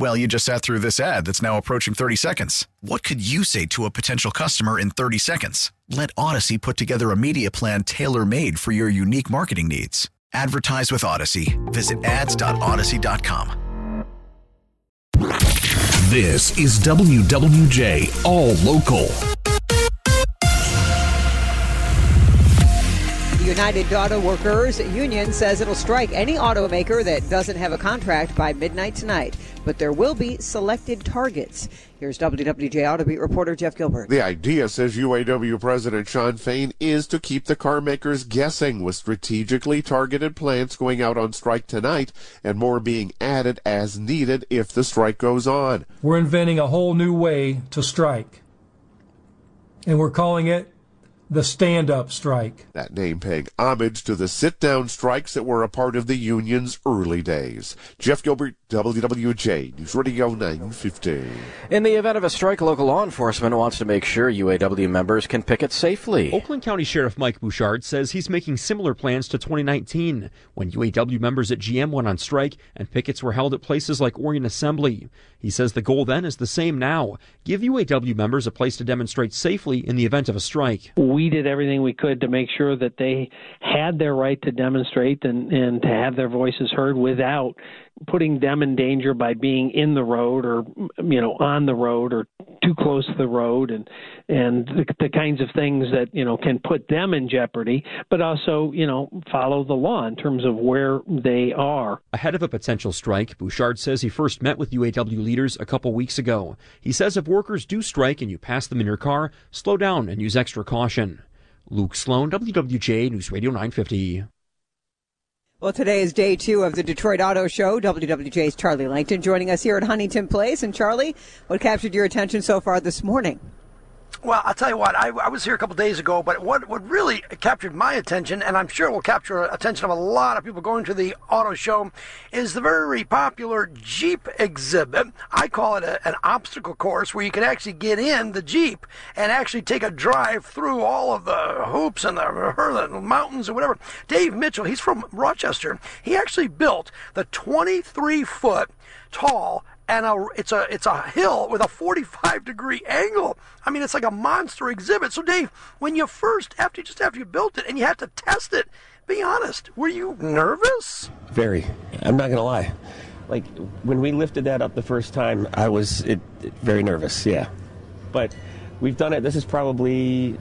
Well, you just sat through this ad that's now approaching 30 seconds. What could you say to a potential customer in 30 seconds? Let Audacy put together a media plan tailor made for your unique marketing needs. Advertise with Audacy. Visit ads.audacy.com. This is WWJ All Local. The United Auto Workers Union says it'll strike any automaker that doesn't have a contract by midnight tonight, but there will be selected targets. Here's WWJ Auto Beat reporter Jeff Gilbert. The idea, says UAW President Shawn Fain, is to keep the car makers guessing with strategically targeted plants going out on strike tonight and more being added as needed if the strike goes on. We're inventing a whole new way to strike, and we're calling it the stand up strike. That name paying homage to the sit down strikes that were a part of the union's early days. Jeff Gilbert, WWJ, News Radio 950. In the event of a strike, local law enforcement wants to make sure UAW members can picket safely. Oakland County Sheriff Mike Bouchard says he's making similar plans to 2019 when UAW members at GM went on strike and pickets were held at places like Orion Assembly. He says the goal then is the same now give UAW members a place to demonstrate safely in the event of a strike. We did everything we could to make sure that they had their right to demonstrate and, and to have their voices heard without putting them in danger by being in the road or you know on the road or too close to the road and and the, the kinds of things that you know can put them in jeopardy but also you know follow the law in terms of where they are. Ahead of a potential strike bouchard says he first met with uaw leaders a couple weeks ago. He says if workers do strike and you pass them in your car slow down and use extra caution. Luke sloan wwj news radio 950 well, today is day two of the Detroit Auto Show. WWJ's Charlie Langton joining us here at Huntington Place. And Charlie, what captured your attention so far this morning? Well, I'll tell you what, I, I was here a couple days ago, but what, what really captured my attention, and I'm sure it will capture attention of a lot of people going to the auto show, is the very popular Jeep exhibit. I call it a, an obstacle course where you can actually get in the Jeep and actually take a drive through all of the hoops and the, the mountains and whatever. Dave Mitchell, he's from Rochester, he actually built the 23 foot tall and a, it's a it's a hill with a 45 degree angle. I mean, it's like a monster exhibit. So, Dave, when you first after just after you built it and you had to test it, be honest, were you nervous? Very. I'm not gonna lie. Like when we lifted that up the first time, I was it, it, very nervous. Yeah, but we've done it. This is probably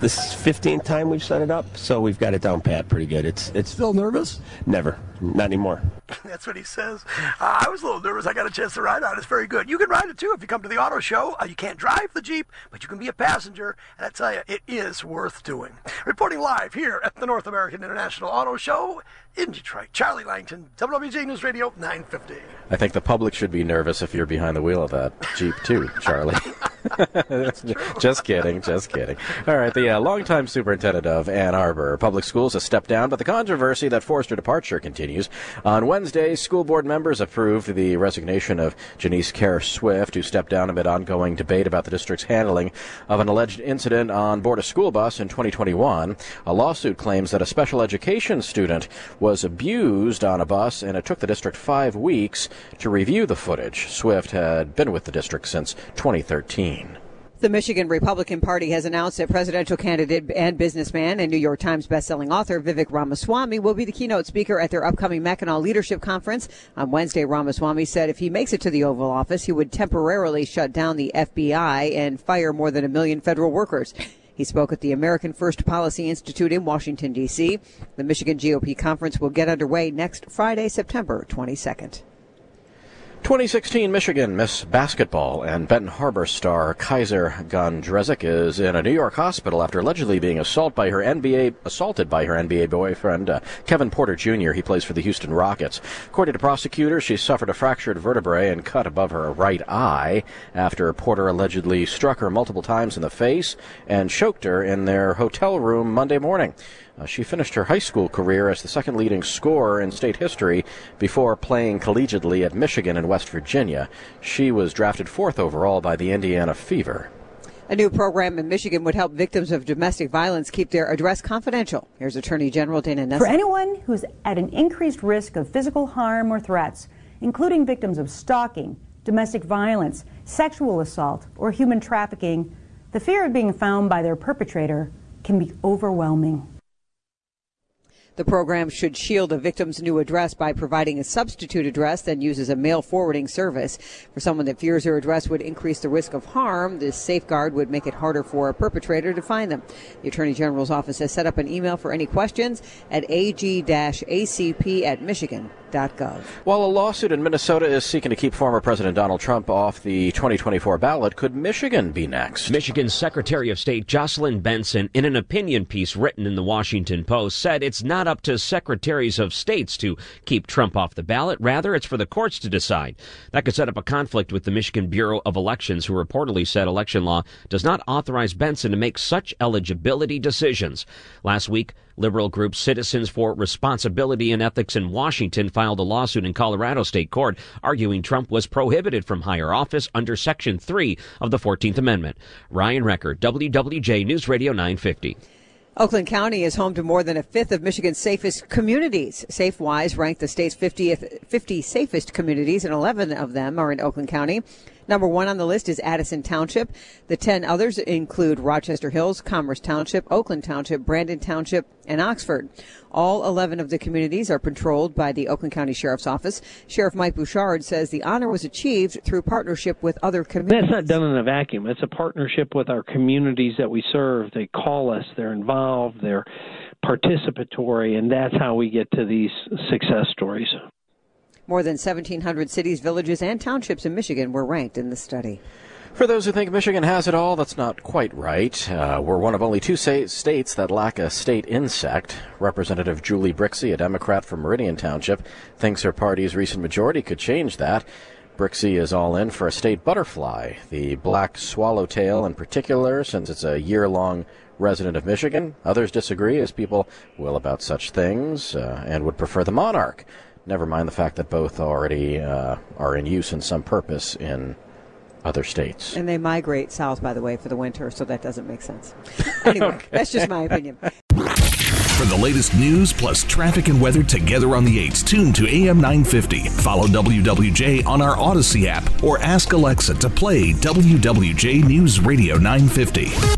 this 15th time we've set it up, so we've got it down pat pretty good. It's it's still nervous. Never, not anymore. That's what he says. Uh, I was a little nervous. I got a chance to ride on it. It's very good. You can ride it too if you come to the auto show. Uh, you can't drive the Jeep, but you can be a passenger, and I tell you, it is worth doing. Reporting live here at the North American International Auto Show in Detroit, Charlie Langton, WWJ News Radio 950. I think the public should be nervous if you're behind the wheel of that Jeep too, Charlie. just kidding, just kidding. All right, the uh, longtime superintendent of Ann Arbor Public Schools has stepped down, but the controversy that forced her departure continues. On Wednesday, school board members approved the resignation of Jeanice Kerr Swift, who stepped down amid ongoing debate about the district's handling of an alleged incident on board a school bus in 2021. A lawsuit claims that a special education student was abused on a bus, and it took the district five weeks to review the footage. Swift had been with the district since 2013. The Michigan Republican Party has announced that presidential candidate and businessman and New York Times bestselling author Vivek Ramaswamy will be the keynote speaker at their upcoming Mackinac Leadership Conference. On Wednesday, Ramaswamy said if he makes it to the Oval Office, he would temporarily shut down the FBI and fire more than a million federal workers. He spoke at the American First Policy Institute in Washington, D.C. The Michigan GOP conference will get underway next Friday, September 22nd. 2016 Michigan Miss Basketball and Benton Harbor star Kysre Gondrezick is in a New York hospital after allegedly being assaulted by her NBA assaulted by her NBA boyfriend uh, Kevin Porter Jr. He plays for the Houston Rockets. According to prosecutors, she suffered a fractured vertebrae and cut above her right eye after Porter allegedly struck her multiple times in the face and choked her in their hotel room Monday morning. Uh, she finished her high school career as the second leading scorer in state history before playing collegiately at Michigan and West Virginia. She was drafted fourth overall by the Indiana Fever. A new program in Michigan would help victims of domestic violence keep their address confidential. Here's Attorney General Dana Nessel. For anyone who's at an increased risk of physical harm or threats, including victims of stalking, domestic violence, sexual assault, or human trafficking, the fear of being found by their perpetrator can be overwhelming. The program should shield a victim's new address by providing a substitute address that uses a mail forwarding service. For someone that fears their address would increase the risk of harm, this safeguard would make it harder for a perpetrator to find them. The Attorney General's office has set up an email for any questions at ag-acp at michigan.gov. While a lawsuit in Minnesota is seeking to keep former President Donald Trump off the 2024 ballot, could Michigan be next? Michigan's Secretary of State Jocelyn Benson, in an opinion piece written in the Washington Post, said it's not up to secretaries of states to keep Trump off the ballot. Rather, it's for the courts to decide. That could set up a conflict with the Michigan Bureau of Elections, who reportedly said election law does not authorize Benson to make such eligibility decisions. Last week, Liberal group Citizens for Responsibility and Ethics in Washington filed a lawsuit in Colorado State Court arguing Trump was prohibited from higher office under Section 3 of the 14th Amendment. Ryan Recker, WWJ News Radio 950. Oakland County is home to more than a fifth of Michigan's safest communities. SafeWise ranked the state's 50th, 50 safest communities, and 11 of them are in Oakland County. Number one on the list is Addison Township. The 10 others include Rochester Hills, Commerce Township, Oakland Township, Brandon Township, and Oxford. All 11 of the communities are patrolled by the Oakland County Sheriff's Office. Sheriff Mike Bouchard says the honor was achieved through partnership with other communities. That's not done in a vacuum. It's a partnership with our communities that we serve. They call us, they're involved, they're participatory, and that's how we get to these success stories. More than 1,700 cities, villages, and townships in Michigan were ranked in the study. For those who think Michigan has it all, that's not quite right. Uh, we're one of only two states that lack a state insect. Representative Julie Brixie, a Democrat from Meridian Township, thinks her party's recent majority could change that. Brixie is all in for a state butterfly, the black swallowtail in particular, since it's a year long resident of Michigan. Others disagree, as people will about such things, uh, and would prefer the monarch. Never mind the fact that both already uh, are in use in some purpose in other states. And they migrate south, by the way, for the winter, so that doesn't make sense. Anyway, okay. that's just my opinion. For the latest news plus traffic and weather together on the 8s, tune to AM 950. Follow WWJ on our Audacy app or ask Alexa to play WWJ News Radio 950.